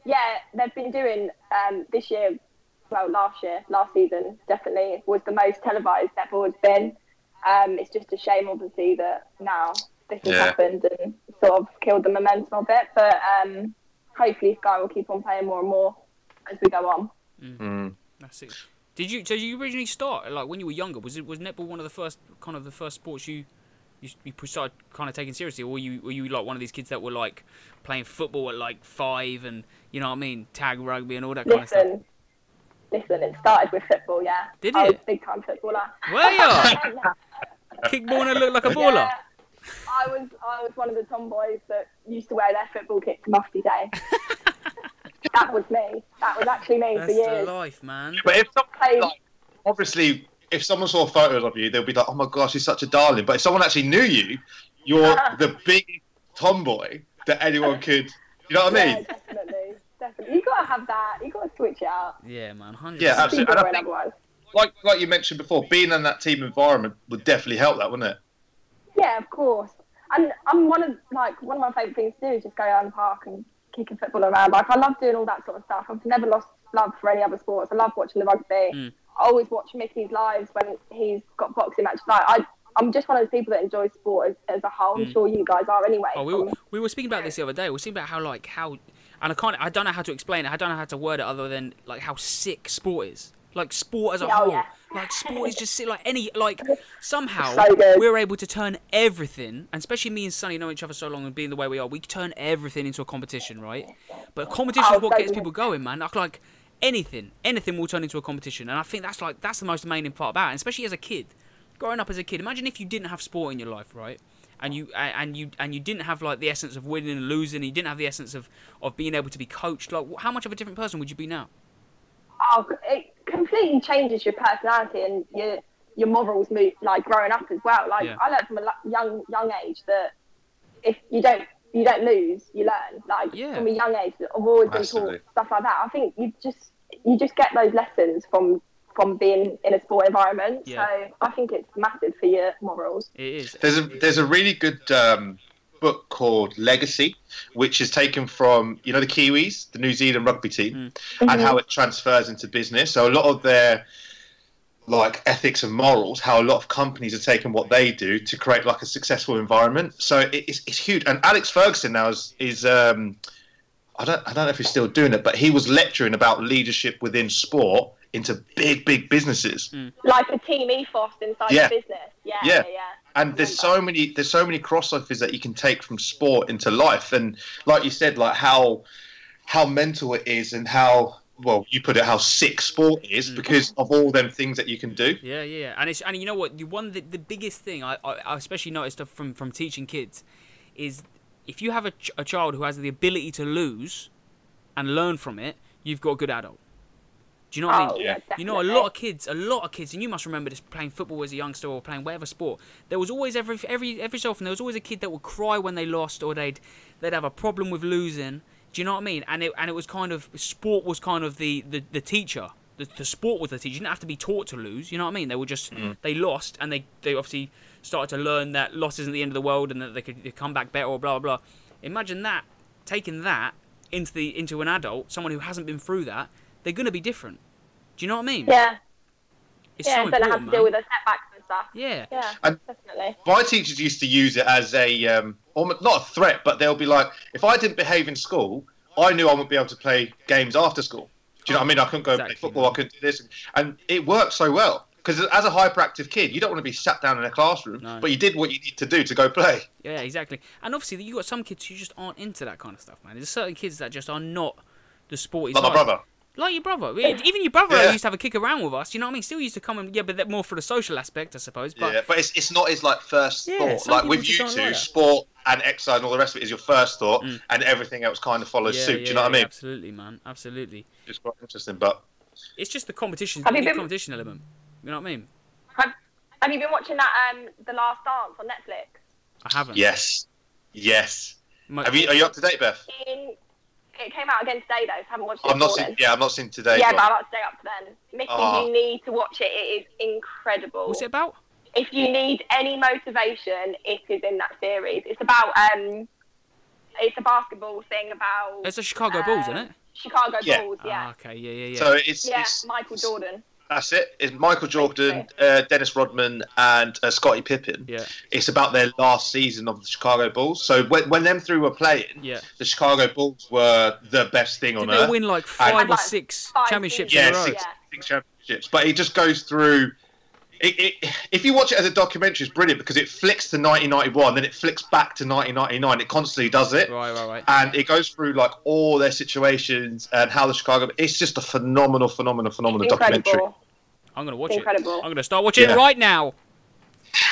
Yeah, they've been doing um, this year, well, last year, last season, definitely was the most televised netball has been. Um, it's just a shame, obviously, that now this has Yeah. happened and sort of killed the momentum of it. But um, hopefully, Sky will keep on playing more and more as we go on. Mm. That's it. Did you? So you originally start like when you were younger? Was it was netball one of the first kind of the first sports you you, you started kind of taking seriously, or were you were you like one of these kids that were like playing football at like five and you know what I mean, tag rugby and all that kind of stuff? Listen, listen, it started with football, yeah. Did I it? a big time footballer. Were you? Kickball and look like a baller. Yeah, I was I was one of the tomboys that used to wear their football kit to mufti day. that was me. That was actually me That's for the years. life, man. But if someone, like, obviously, if someone saw photos of you, they'll be like, "Oh my gosh, he's such a darling." But if someone actually knew you, you're the big tomboy that anyone could. You know what I Yeah, mean? definitely, definitely. You gotta have that. You gotta switch it out. Yeah, man. 100%. Yeah, absolutely. And I think- Like like you mentioned before, being in that team environment would definitely help that, wouldn't it? Yeah, of course. And I'm one of like one of my favourite things to do is just go out in the park and kick a football around. Like I love doing all that sort of stuff. I've never lost love for any other sports. I love watching the rugby. Mm. I always watch Mickey's lives when he's got boxing matches. Like I, I'm just one of those people that enjoys sport as, as a whole. I'm Mm. sure you guys are anyway. Oh, we were, we were speaking about this the other day. We were speaking about how like how, and I can't, I don't know how to explain it. I don't know how to word it other than like how sick sport is. Like sport as a Oh, whole. yeah. Like sport is just. Like any like somehow So we're able to turn everything, and especially me and Sonny know each other so long and being the way we are, we turn everything into a competition, right? But competition Oh, is what so gets good. people going, man. Like like anything, anything will turn into a competition, and I think that's like that's the most amazing part about it, and especially as a kid growing up as a kid, imagine if you didn't have sport in your life, right? and you and you and you didn't have like the essence of winning and losing. You didn't have the essence of of being able to be coached. Like, how much of a different person would you be now? oh, it completely changes your personality and your your morals move like growing up as well. Like Yeah. I learned from a young young age that if you don't you don't lose, you learn. Like Yeah. from a young age, I've always been taught stuff like that. I think you just you just get those lessons from from being in a sport environment. Yeah. So I think it's massive for your morals. It is. There's a there's a really good um, book called Legacy, which is taken from you know the Kiwis, the New Zealand rugby team, hmm. and mm-hmm. how it transfers into business. So a lot of their like ethics and morals, how a lot of companies are taking what they do to create like a successful environment. So it, it's, it's huge. And Alex Ferguson now is is um, I don't I don't know if he's still doing it, but he was lecturing about leadership within sport into big big businesses. Hmm. Like a team ethos inside Yeah. the business. Yeah, Yeah. yeah, yeah. And there's so many there's so many crossovers that you can take from sport into life and like you said like how how mental it is and how well you put it how sick sport is Mm. because of all them things that you can do Yeah, yeah, and it's and you know what? The one the, the biggest thing I, I I especially noticed from from teaching kids is if you have a, ch- a child who has the ability to lose and learn from it, you've got a good adult. Do you know what I Oh, mean? yeah, You know, a lot of kids, a lot of kids, and you must remember this playing football as a youngster or playing whatever sport. There was always every every every so often there was always a kid that would cry when they lost or they'd they'd have a problem with losing. Do you know what I mean? And it and it was kind of sport was kind of the the, the teacher. The, the sport was the teacher. You didn't have to be taught to lose. You know what I mean? They were just mm. they lost and they they obviously started to learn that loss isn't the end of the world and that they could come back better or blah blah blah. Imagine that taking that into the into an adult, someone who hasn't been through that, they're gonna be different. Do you know what I mean? Yeah, It's yeah. so don't know how important, to deal with the setbacks and stuff. Yeah. Yeah, And- definitely. my teachers used to use it as a um, almost not a threat but they'll be like if i didn't behave in school i knew i wouldn't be able to play games after school do you know what i mean i couldn't go Exactly, play football man. i couldn't do this and it worked so well because as a hyperactive kid you don't want to be sat down in a classroom No. but you did what you need to do to go play Yeah, exactly. And obviously, you got some kids who just aren't into that kind of stuff, man. There's certain kids that just are not the sporty like my brother Like your brother. I Even your brother Yeah. used to have a kick around with us. You know what I mean? Still used to come and yeah, but more for the social aspect, I suppose. But yeah, but it's, it's not his like first Yeah, thought. Like with you two, like sport and exercise and all the rest of it is your first thought, Mm. and everything else kind of follows yeah, suit. yeah, Do you know what I mean? Absolutely, man. Absolutely. It's quite interesting, but It's just the competition. Have the you been- competition element. You know what I mean? Have, have you been watching that um The Last Dance on Netflix? I haven't. yes, yes. My- Have you? Are you up to date, Beth? In, it came out again today though, so I haven't watched it. I'm not seen. Yeah, I'm not seen today. Yeah, but- but I'm have to stay up to then. Mickey, Oh. you need to watch it. It is incredible. What's it about? If you need any motivation, it is in that series. It's about um, it's a basketball thing about. It's the Chicago Bulls, isn't um, it? Chicago Yeah. Bulls, yeah. Ah, okay. Yeah, yeah, yeah. So it's, yeah, it's Michael Jordan. That's it. It's Michael Jordan, uh, Dennis Rodman, and uh, Scottie Pippen. yeah. It's about their last season of the Chicago Bulls. So when, when them three were playing, Yeah. the Chicago Bulls were the best thing on Did they earth. win like five or Like six five championships seasons. in yeah, a row? six, Yeah. six championships. But it just goes through. It, it, if you watch it as a documentary, it's brilliant because it flicks to 1991, then it flicks back to 1999. It constantly does it, Right, right, right. and it goes through like all their situations and how the Chicago. It's just a phenomenal, phenomenal, phenomenal documentary. Incredible. I'm gonna watch It's it. I'm gonna start watching Yeah. it right now.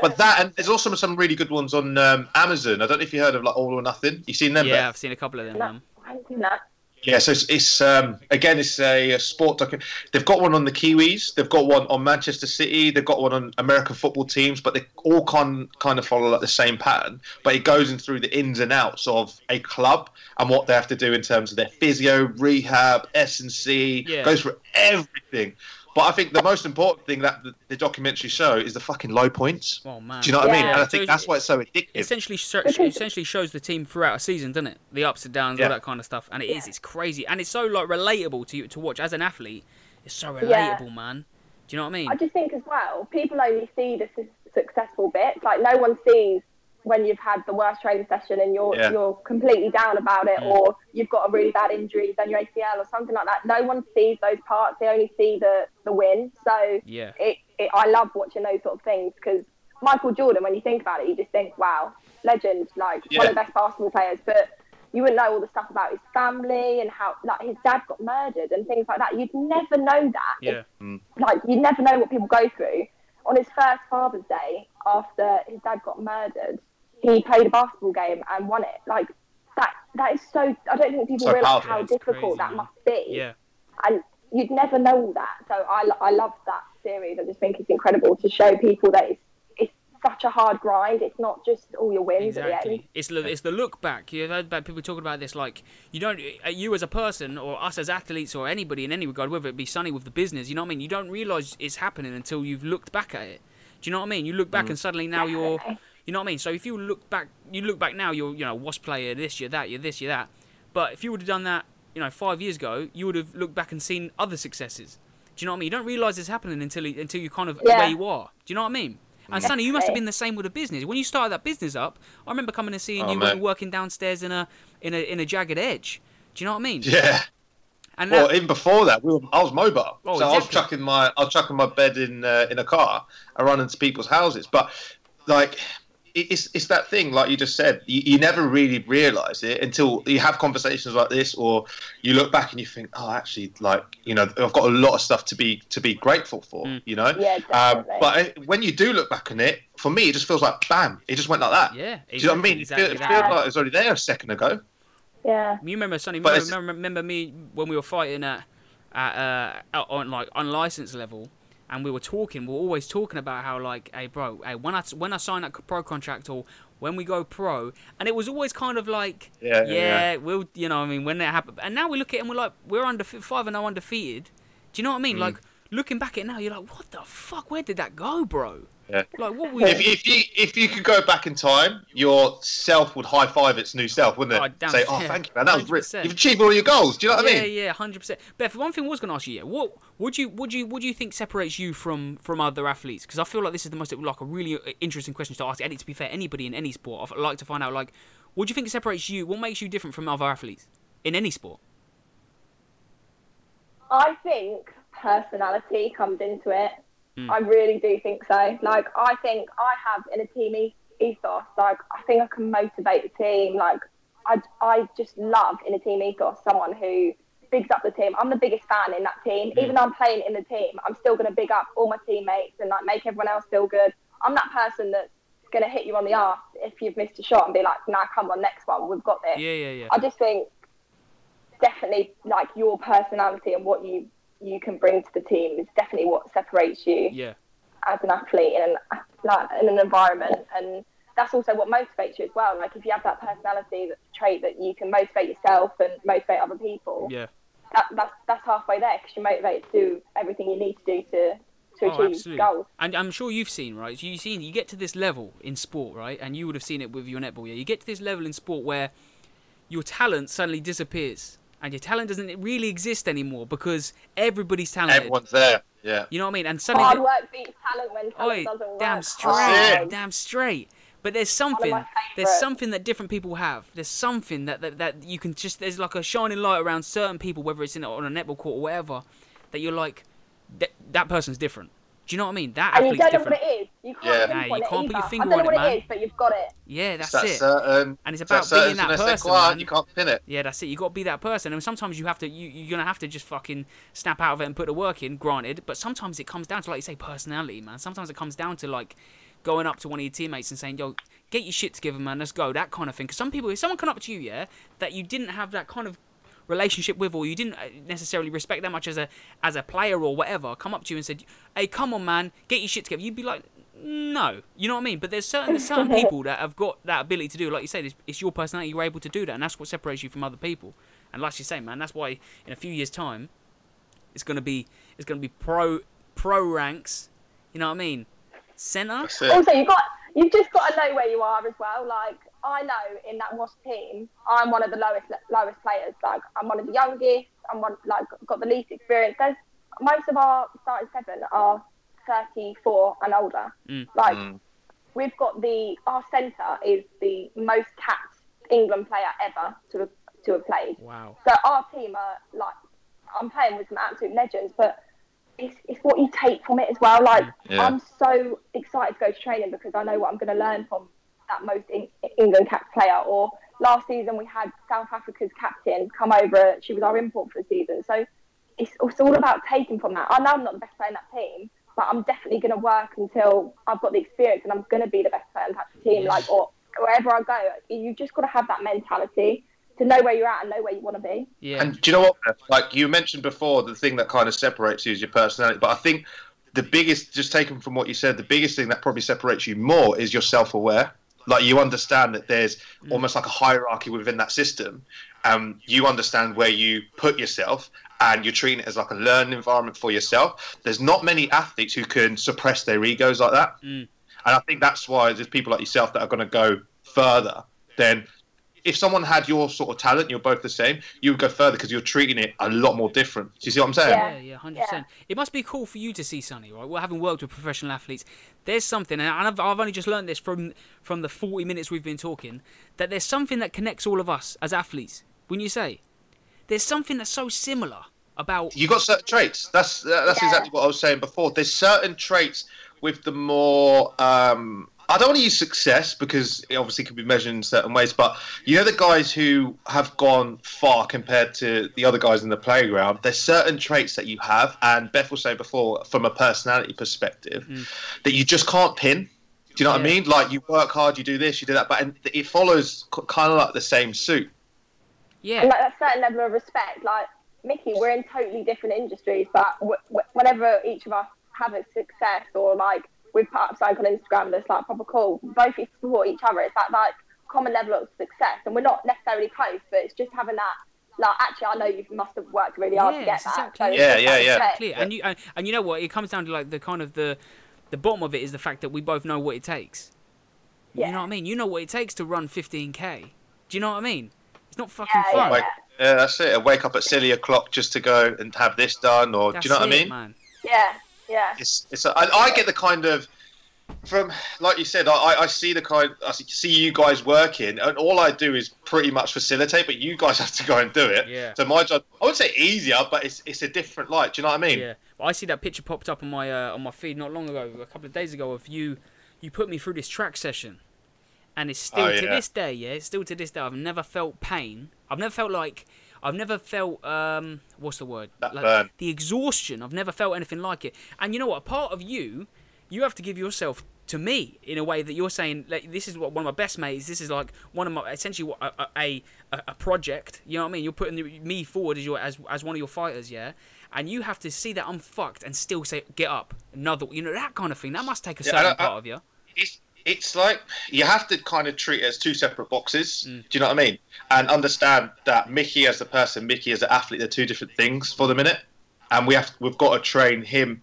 but that and there's also some really good ones on um, Amazon. I don't know if you heard of like All or Nothing. You seen them? Yeah, Beth? I've seen a couple of them. No, Man. I haven't seen that. Yeah, so it's, it's um, again, it's a, a sport document. They've got one on the Kiwis, they've got one on Manchester City, they've got one on American football teams, but they all kind kind of follow like the same pattern. But it goes in through the ins and outs of a club and what they have to do in terms of their physio, rehab, S and C. Yeah. Goes for everything. But I think the most important thing that the, the documentary show is the fucking low points. Oh man. Do you know what I mean? And I think it's- that's why it's so addictive. essentially essentially shows the team throughout a season, doesn't it? The ups and downs, Yeah. all that kind of stuff, and it is. It's crazy, and it's so like relatable to you to watch as an athlete. It's so Yeah. relatable, man. Do you know what I mean? I just think as well, people only see the su- successful bits. Like no one sees when you've had the worst training session and you're Yeah. you're completely down about it, Mm. or you've got a really bad injury, you've done your ACL or something like that. No one sees those parts. They only see the the win. So Yeah. it, it I love watching those sort of things because Michael Jordan, when you think about it, you just think, wow, legend, like one of the best basketball players. But you wouldn't know all the stuff about his family and how like his dad got murdered and things like that. You'd never know that. Yeah. Like you'd never know what people go through. on his first Father's Day after his dad got murdered, he played a basketball game and won it. Like that, that is so. I don't think people So realise how difficult crazy, that man. must be. Yeah. And you'd never know that. So I, I love that series. I just think it's incredible to show people that it's, it's such a hard grind. It's not just all your wins at the end. Exactly. It's the it's the look back. You've heard about people talking about this. Like you don't, uh, you as a person or us as athletes or anybody in any regard, whether it be Sonny with the business, you know what I mean. You don't realize it's happening until you've looked back at it. Do you know what I mean? You look back and suddenly now you're. You know what I mean. So if you look back, you look back now, you're you know Wasp player, this, you're that, you're this, you're that. But if you would have done that, you know, five years ago, you would have looked back and seen other successes. Do you know what I mean? You don't realize it's happening until you- until you kind of Yeah. where you are. Do you know what I mean? And Sonny, you must have been the same with a business. When you started that business up, I remember coming and seeing Oh, you mate. working downstairs in a in a in a jagged edge. Do you know what I mean? Yeah. And Well, that, even before that, we were, I was mobile, Oh, so I was exactly. chucking my I was chucking my bed in uh, in a car and running to people's houses. But like, it- it's it's that thing, like you just said, you, you never really realise it until you have conversations like this, or you look back and you think, oh, actually, like you know, I've got a lot of stuff to be to be grateful for, Mm. you know. Yeah, Um, but when you do look back on it, for me, it just feels like bam, it just went like that. yeah, Do you know what I mean? Exactly it feels, it feels like it was already there a second ago. yeah. You remember, Sonny? Remember, remember, remember me when we were fighting at, at uh, on like unlicensed level, and we were talking. We were always talking about how like, hey, bro, hey, when I when I sign that pro contract or when we go pro, and it was always kind of like, Yeah, yeah, yeah, we'll, you know, what I mean, when that happened. And now we look at it and we're like, we're under five and no undefeated. Do you know what I Mm. mean? Like looking back at it now, you're like, what the fuck? Where did that go, bro? Yeah. Like what we? If, if you if you could go back in time, your self would high five its new self, wouldn't it? Oh, damn, Say, "Oh, yeah, thank you, man. That was great. 100%. You've achieved all your goals." Do you know what I mean? yeah, yeah, hundred percent. Beth, one thing I was going to ask you, yeah, what would you would you would you think separates you from from other athletes? Because I feel like this is the most like a really uh, interesting question to ask. And to be fair, anybody in any sport, I'd like to find out like, what do you think separates you? What makes you different from other athletes in any sport? I think personality comes into it. Mm. I really do think so. Like, I think I have in a team ethos, like, I think I can motivate the team. Like, I, I just love in a team ethos someone who bigs up the team. I'm the biggest fan in that team. Even though I'm playing in the team, I'm still going to big up all my teammates and, like, make everyone else feel good. I'm that person that's going to hit you on the arse if you've missed a shot and be like, nah, come on, next one, we've got this. Yeah, yeah, yeah. I just think definitely like your personality and what you you can bring to the team is definitely what separates you Yeah, as an athlete in an like, in an environment and that's also what motivates you as well like if you have that personality that trait that you can motivate yourself and motivate other people yeah. that, that's that's halfway there because you're motivated to do everything you need to do to Oh, achieve absolutely. goals And I'm sure you've seen, right? You've seen, you get to this level in sport, right? And you would have seen it with your netball, yeah? You get to this level in sport where your talent suddenly disappears. And your talent doesn't really exist anymore because everybody's talented. Everyone's there. Yeah. You know what I mean? And suddenly, hard work beats talent when talent Oi, doesn't work. damn work straight, hard. damn straight. But there's something, there's something that different people have. There's something that, that that you can just, there's like a shining light around certain people, whether it's in on a netball court or whatever, that you're like, that that person's different. Do you know what I mean? That and you don't know different. what it is. You can't Yeah. Nah, you can't put your finger I don't on know it, what man. it is, but you've got it. Yeah, It's that's it. certain. And it's about certain being that je ne sais person, quoi, man. You can't pin it. Yeah, that's it. You got to be that person, and sometimes you have to. You, you're gonna have to just fucking snap out of it and put the work in. Granted, but sometimes it comes down to like you say, personality, man. Sometimes it comes down to like going up to one of your teammates and saying, "Yo, get your shit together, man. Let's go." That kind of thing. Because some people, if someone come up to you, yeah, that you didn't have that kind of relationship with, or you didn't uh, necessarily respect that much as a as a player or whatever, come up to you and said, "Hey, come on, man, get your shit together," you'd be like. No, you know what I mean. But there's certain there's certain people that have got that ability to do. Like you said, it's, it's your personality. You're able to do that, and that's what separates you from other people. And like you say, man, that's why in a few years' time, it's gonna be it's gonna be pro pro ranks. You know what I mean? Center. Also, you've got you've just got to know where you are as well. Like I know in that Wasp team, I'm one of the lowest lowest players. Like I'm one of the youngest. I'm one like got the least experience. There's most of our starting seven are 34 and older. Mm. Like Mm. we've got the our centre is the most capped England player ever to have, to have played. Wow. So our team are like, I'm playing with some absolute legends, but it's, it's what you take from it as well. Like, Yeah. I'm so excited to go to training because I know what I'm going to learn from that most in, England capped player. Or last season we had South Africa's captain come over. She was our import for the season. So it's, it's all about taking from that. I know I'm not the best player in that team, but I'm definitely going to work until I've got the experience and I'm going to be the best player in that team. Like, or wherever I go, you just got to have that mentality to know where you're at and know where you want to be. Yeah. And do you know what? Like you mentioned before, the thing that kind of separates you is your personality. But I think the biggest, just taken from what you said, the biggest thing that probably separates you more is you're self-aware. Like you understand that there's almost like a hierarchy within that system. Um, you understand where you put yourself, and you're treating it as like a learning environment for yourself. There's not many athletes who can suppress their egos like that, Mm. and I think that's why there's people like yourself that are going to go further than if someone had your sort of talent, you're both the same, you would go further because you're treating it a lot more different. Do you see what I'm saying? Yeah. Yeah, yeah, hundred percent. It must be cool for you to see Sonny, right? Well, having worked with professional athletes, there's something, and I've, I've only just learned this from from the forty minutes we've been talking, that there's something that connects all of us as athletes. When you say, there's something that's so similar about. You got certain traits. That's that's Yeah. exactly what I was saying before. There's certain traits with the more. Um, I don't want to use success because it obviously can be measured in certain ways, but you know the guys who have gone far compared to the other guys in the playground. There's certain traits that you have, and Beth was saying before, from a personality perspective, Mm. that you just can't pin. Do you know what I mean? Like you work hard, you do this, you do that, but and it follows kind of like the same suit. Yeah, And like that certain level of respect. Like Mickey, we're in totally different industries, but w- w- whenever each of us have a success or like we've put up something on Instagram that's like proper cool, both we support each other. It's that like common level of success, and we're not necessarily close, but it's just having that. Like actually, I know you must have worked really hard to get Yes, that. exactly. it's Yeah, yeah, that yeah. respect. And you and, and you know what? It comes down to like the kind of the the bottom of it is the fact that we both know what it takes. You know what I mean? You know what it takes to run 15k. Do you know what I mean? It's not fucking Yeah, fun. yeah. Like, yeah, that's it. I wake up at silly o'clock just to go and have this done, or That's do you know what I mean? man. Yeah, yeah. It's, it's. A, I, I get the kind of from, like you said, I, I see the kind. I see you guys working, and all I do is pretty much facilitate, but you guys have to go and do it. Yeah. So my job, I would say easier, but it's it's a different light. Do you know what I mean? Yeah, but I see that picture popped up on my uh, on my feed not long ago, a couple of days ago, of you. You put me through this track session, and it's still Oh, to this day. Yeah, it's still to this day. I've never felt pain. I've never felt like. I've never felt um, what's the word? That like burn. the exhaustion. I've never felt anything like it. And you know what? A part of you, you have to give yourself to me in a way that you're saying like, this is what one of my best mates. This is like one of my essentially what a a, a, project. You know what I mean? You're putting me forward as your as as one of your fighters, yeah. And you have to see that I'm fucked and still say get up another. You know that kind of thing. That must take a Yeah, certain don't- I- part of you. it's it's like you have to kind of treat it as two separate boxes. Mm. Do you know what I mean? And understand that Mickey as the person, Mickey as an athlete, they're two different things for the minute. And we have we've got to train him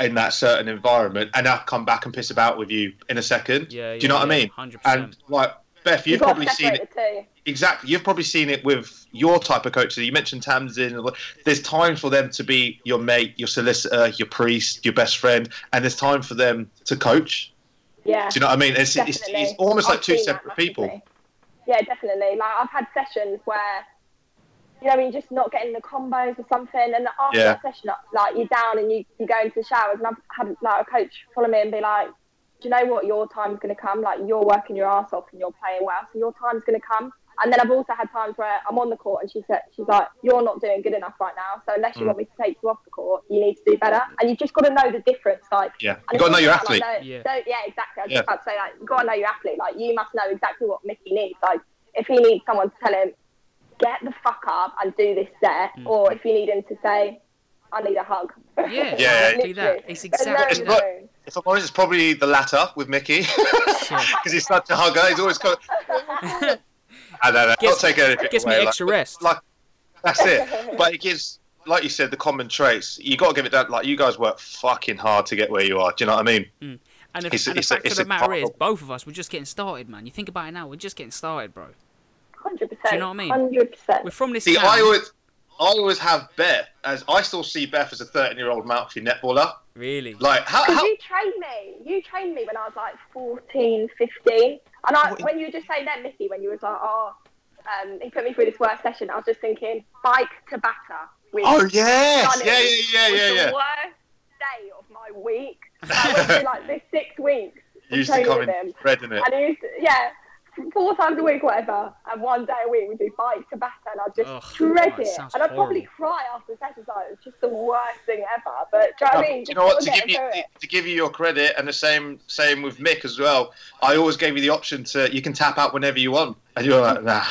in that certain environment, and I'll come back and piss about with you in a second. Yeah, Do you know what I mean? Hundred And percent. And like Beth, you've You've probably seen it the two. exactly. You've probably seen it with your type of coaches. You mentioned Tamsin. There's time for them to be your mate, your solicitor, your priest, your best friend, and there's time for them to coach. Yeah. Do you know what I mean? It's, it's, it's almost like I've two seen that separate people. Yeah, definitely. Like I've had sessions where, you know, you're just not getting the combos or something, and after Yeah. that session, like you're down and you, you go into the showers, and I've had like a coach follow me and be like, "Do you know what? Your time's going to come. Like you're working your ass off and you're playing well, so your time's going to come." And then I've also had times where I'm on the court and she said, "She's like, you're not doing good enough right now. So unless you Mm. want me to take you off the court, you need to do better." And you've just got to know the difference, like. Yeah, And you got to know your athlete. like, no, Yeah. don't- yeah, exactly. I was Yeah. just about to say, like, you got to know your athlete. Like, you must know exactly what Mickey needs. Like, if he needs someone to tell him, get the fuck up and do this set, Mm. or if you need him to say, I need a hug. Yeah, Yeah. exactly that. It's exactly no that. If I'm honest, it's probably the latter with Mickey because he's such a hugger. He's always got. I don't know. Not Gets- taking anything Gives me extra like, rest. like that's it. But it gives, like you said, the common traits. You got to give it that. Like you guys work fucking hard to get where you are. Do you know what I mean? Mm. And the, It's a- and it's a- fact it's of the matter is, both of us, we're just getting started, man. You think about it now, we're just getting started, bro. Hundred percent. Do you know what I mean? Hundred percent. We're from this See, town. I always, I always have Beth as I still see Beth as a 13 year old Mountfree netballer. Really? Like how, Because how you trained me. You trained me when I was like 14, 15. And I, What- when you were just saying that, Mickey, when you was like, oh, um, he put me through this work session, I was just thinking, bike to batter. With Oh yes, Sonny yeah, yeah, yeah, was yeah, the yeah. worst day of my week. I went through like this six weeks. You used to come in red in it. And he used to, yeah, four times a week, whatever, and one day a week we do bike to batter, and I just Ugh, dread that it. And I'd probably cry after the session, so it's just the worst thing ever. But do you know what I mean? Do you know what? To give you get to give you your credit, and the same same with Mick as well. I always gave you the option to you can tap out whenever you want, and you're like nah.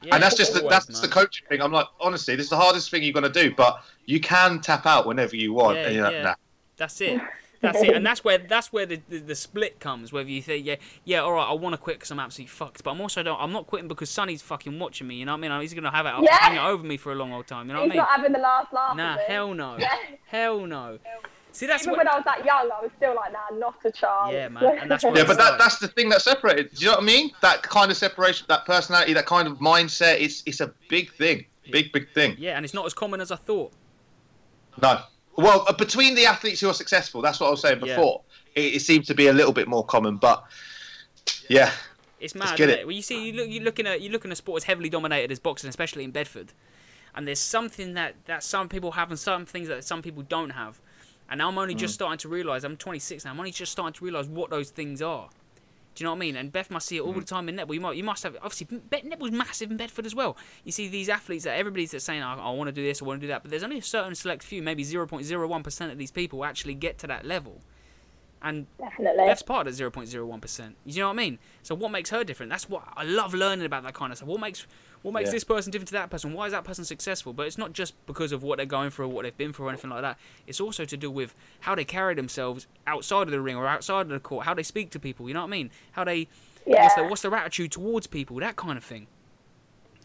Yeah, and that's just the, always, that's the coaching thing. I'm like, honestly, this is the hardest thing you're gonna do, but you can tap out whenever you want. Yeah, and you're like, nah. That's it. That's it, and that's where that's where the, the, the split comes. Whether you think, yeah, yeah, all right, I want to quit because I'm absolutely fucked, but I'm also don't. I'm not quitting because Sonny's fucking watching me. You know what I mean? He's gonna have it Yeah. hang it over me for a long old time. You know He's what I mean? not having the last laugh. Nah, hell no, Yeah. hell no. See, that's Even what. when I was that young, I was still like, nah, not a chance. Yeah, man, and that's Yeah, but Right. that, that's the thing that separated. Do you know what I mean? That kind of separation, that personality, that kind of mindset. It's it's a big thing, big big thing. Yeah, and it's not as common as I thought. No. Well, uh, between the athletes who are successful, that's what I was saying Yeah. before. It, it seems to be a little bit more common, but yeah, It's mad, get isn't it. it? Well, you see, you look, you're looking at you're looking at sport as heavily dominated as boxing, especially in Bedford. And there's something that, that some people have and some things that some people don't have. And I'm only Mm. just starting to realise. I'm 26 now. I'm only just starting to realise what those things are. Do you know what I mean? And Beth must see it all Mm. the time in netball. You might, you must have obviously Bet- netball's massive in Bedford as well. You see these athletes that everybody's that's saying, I, I want to do this, I want to do that, but there's only a certain select few, maybe 0.01 percent of these people actually get to that level. And Definitely. Beth's part of 0.01%. You know what I mean? So what makes her different? That's what I love learning about that kind of stuff. What makes what makes Yeah. this person different to that person? Why is that person successful? But it's not just because of what they're going through or what they've been through or anything like that. It's also to do with how they carry themselves outside of the ring or outside of the court, how they speak to people, you know what I mean? How they yeah. what's, their, what's their attitude towards people, that kind of thing.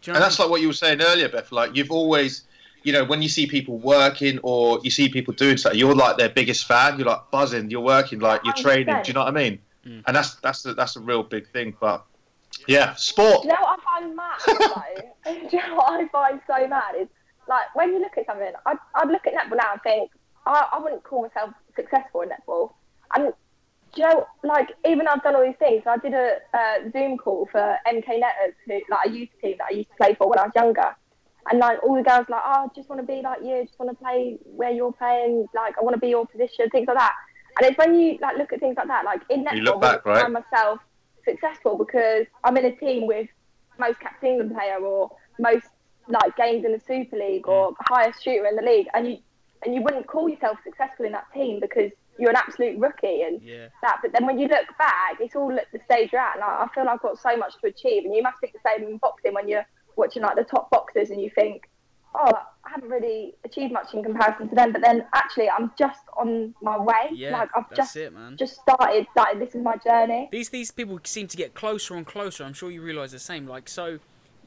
You know and what that's like what you were saying earlier, Beth. Like you've always, you know, when you see people working or you see people doing something, you're like their biggest fan. You're like buzzing. You're working, like you're training. Do you know what I mean? Mm. And that's that's a, that's a real big thing. But yeah, sport. Do you know what I find mad though? Do you know what I find so mad is like when you look at something, I'd, I'd look at netball now and think I, I wouldn't call myself successful in netball. And do you know, like even I've done all these things. I did a uh, Zoom call for MK Netters, who like a youth team that I used to play for when I was younger. And like all the girls like, oh, I just want to be like you, just want to play where you're playing. Like I want to be your position, things like that. And it's when you like look at things like that, like in netball, back, right? find myself successful because I'm in a team with most capped England player or most like games in the Super League or mm. highest shooter in the league, and you and you wouldn't call yourself successful in that team because you're an absolute rookie and Yeah. that. But then when you look back, it's all at the stage you're at, and I, I feel I've got so much to achieve. And you must think the same in boxing when you're watching like the top boxers and you think, oh, I haven't really achieved much in comparison to them. But then actually, I'm just on my way. Yeah, like I've that's just it, man. just started. Like this is my journey. These these people seem to get closer and closer. I'm sure you realise the same. Like so,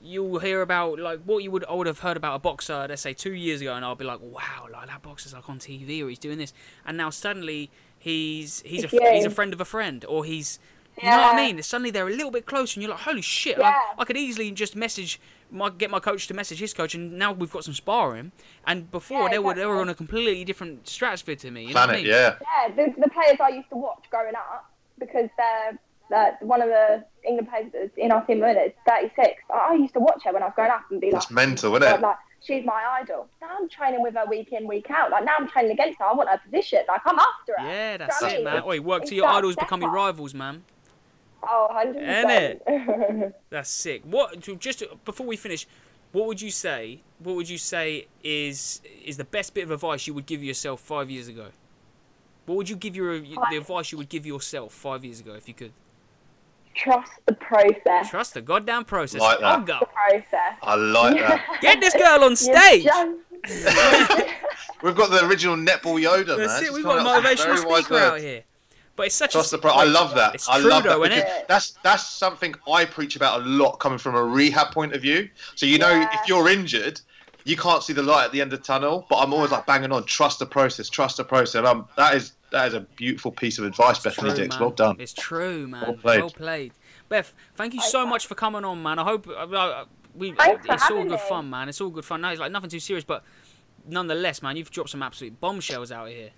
you'll hear about like what you would I would have heard about a boxer, let's say two years ago, and I'll be like, wow, like that boxer's like on TV or he's doing this, and now suddenly he's he's a he's a friend of a friend or he's you know what I mean? Suddenly they're a little bit closer, and you're like, holy shit! Yeah. I, I could easily just message my get my coach to message his coach, and now we've got some sparring. And before Yeah, they were they were on a completely different stratosphere to me. You know what I Planet, mean? yeah. Yeah, the, the players I used to watch growing up because they're. That one of the England players that's in our team is 36. I, I used to watch her when I was growing up and be like, That's mental, God, isn't it? like she's my idol. Now I'm training with her week in, week out. Like now I'm training against her. I want her position. Like I'm after her. Yeah, that's Do you it, know what I man. mean? Oi, work It's till your idols become your rivals, man. Oh, 100%. That's sick. What just before we finish, what would you say? What would you say is is the best bit of advice you would give yourself five years ago? What would you give your the advice you would give yourself five years ago if you could? Trust the process. Trust the goddamn process. Like that. On go. The process. I like that. Get this girl on You stage. just- We've got the original netball Yoda, That's man. it. She's We've got a coming up with some motivational speaker out here. But it's such a Trust a the pro- I love that. It's I true love though, that innit? because that's that's something I preach about a lot coming from a rehab point of view. So you know, Yeah. if you're injured, you can't see the light at the end of the tunnel. But I'm always like banging on, trust the process, trust the process. Um, that is that is a beautiful piece of advice, Bethany True, Dix. man. Well done. It's true, man. Well played. Well played. Beth, thank you so much for coming on, man. I hope uh, uh, we. Thanks it's all good me. fun, man. It's all good fun. No, it's like nothing too serious, but nonetheless, man, you've dropped some absolute bombshells out here.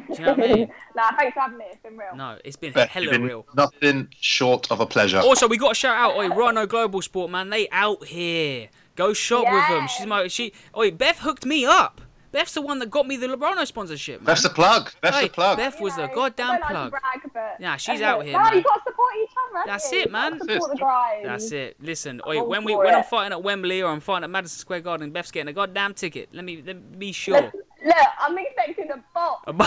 Do you know what I mean? nah, thanks for having me. It's been real. No, it's been Beth, hella been real. nothing short of a pleasure. Also, we got to shout out, oi, Rhino Global Sport, man. They out here. Go shop with them. She's my she. Oi, Beth hooked me up. Beth's the one that got me the Rhino sponsorship, man. Beth's the plug. Beth's Hey, the plug. Beth was You the goddamn I don't like plug. to brag, but Yeah, she's out here, No, man. you got to support each other. That's you. it, man. Support the grind. That's it. Listen, I'm oi, when we for when I'm fighting at Wembley or I'm fighting at Madison Square Garden, Beth's getting a goddamn ticket. Let me let me be sure. Look, look, I'm expecting a box. A bo-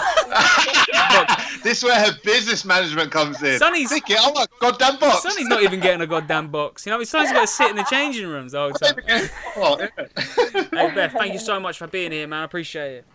this is where her business management comes in. Sonny's- Ticket, oh my goddamn box. Sonny's not even getting a goddamn box. You know, Sonny's got to sit in the changing rooms the whole time. Oh. Hey Beth, thank you so much for being here, man. I appreciate it.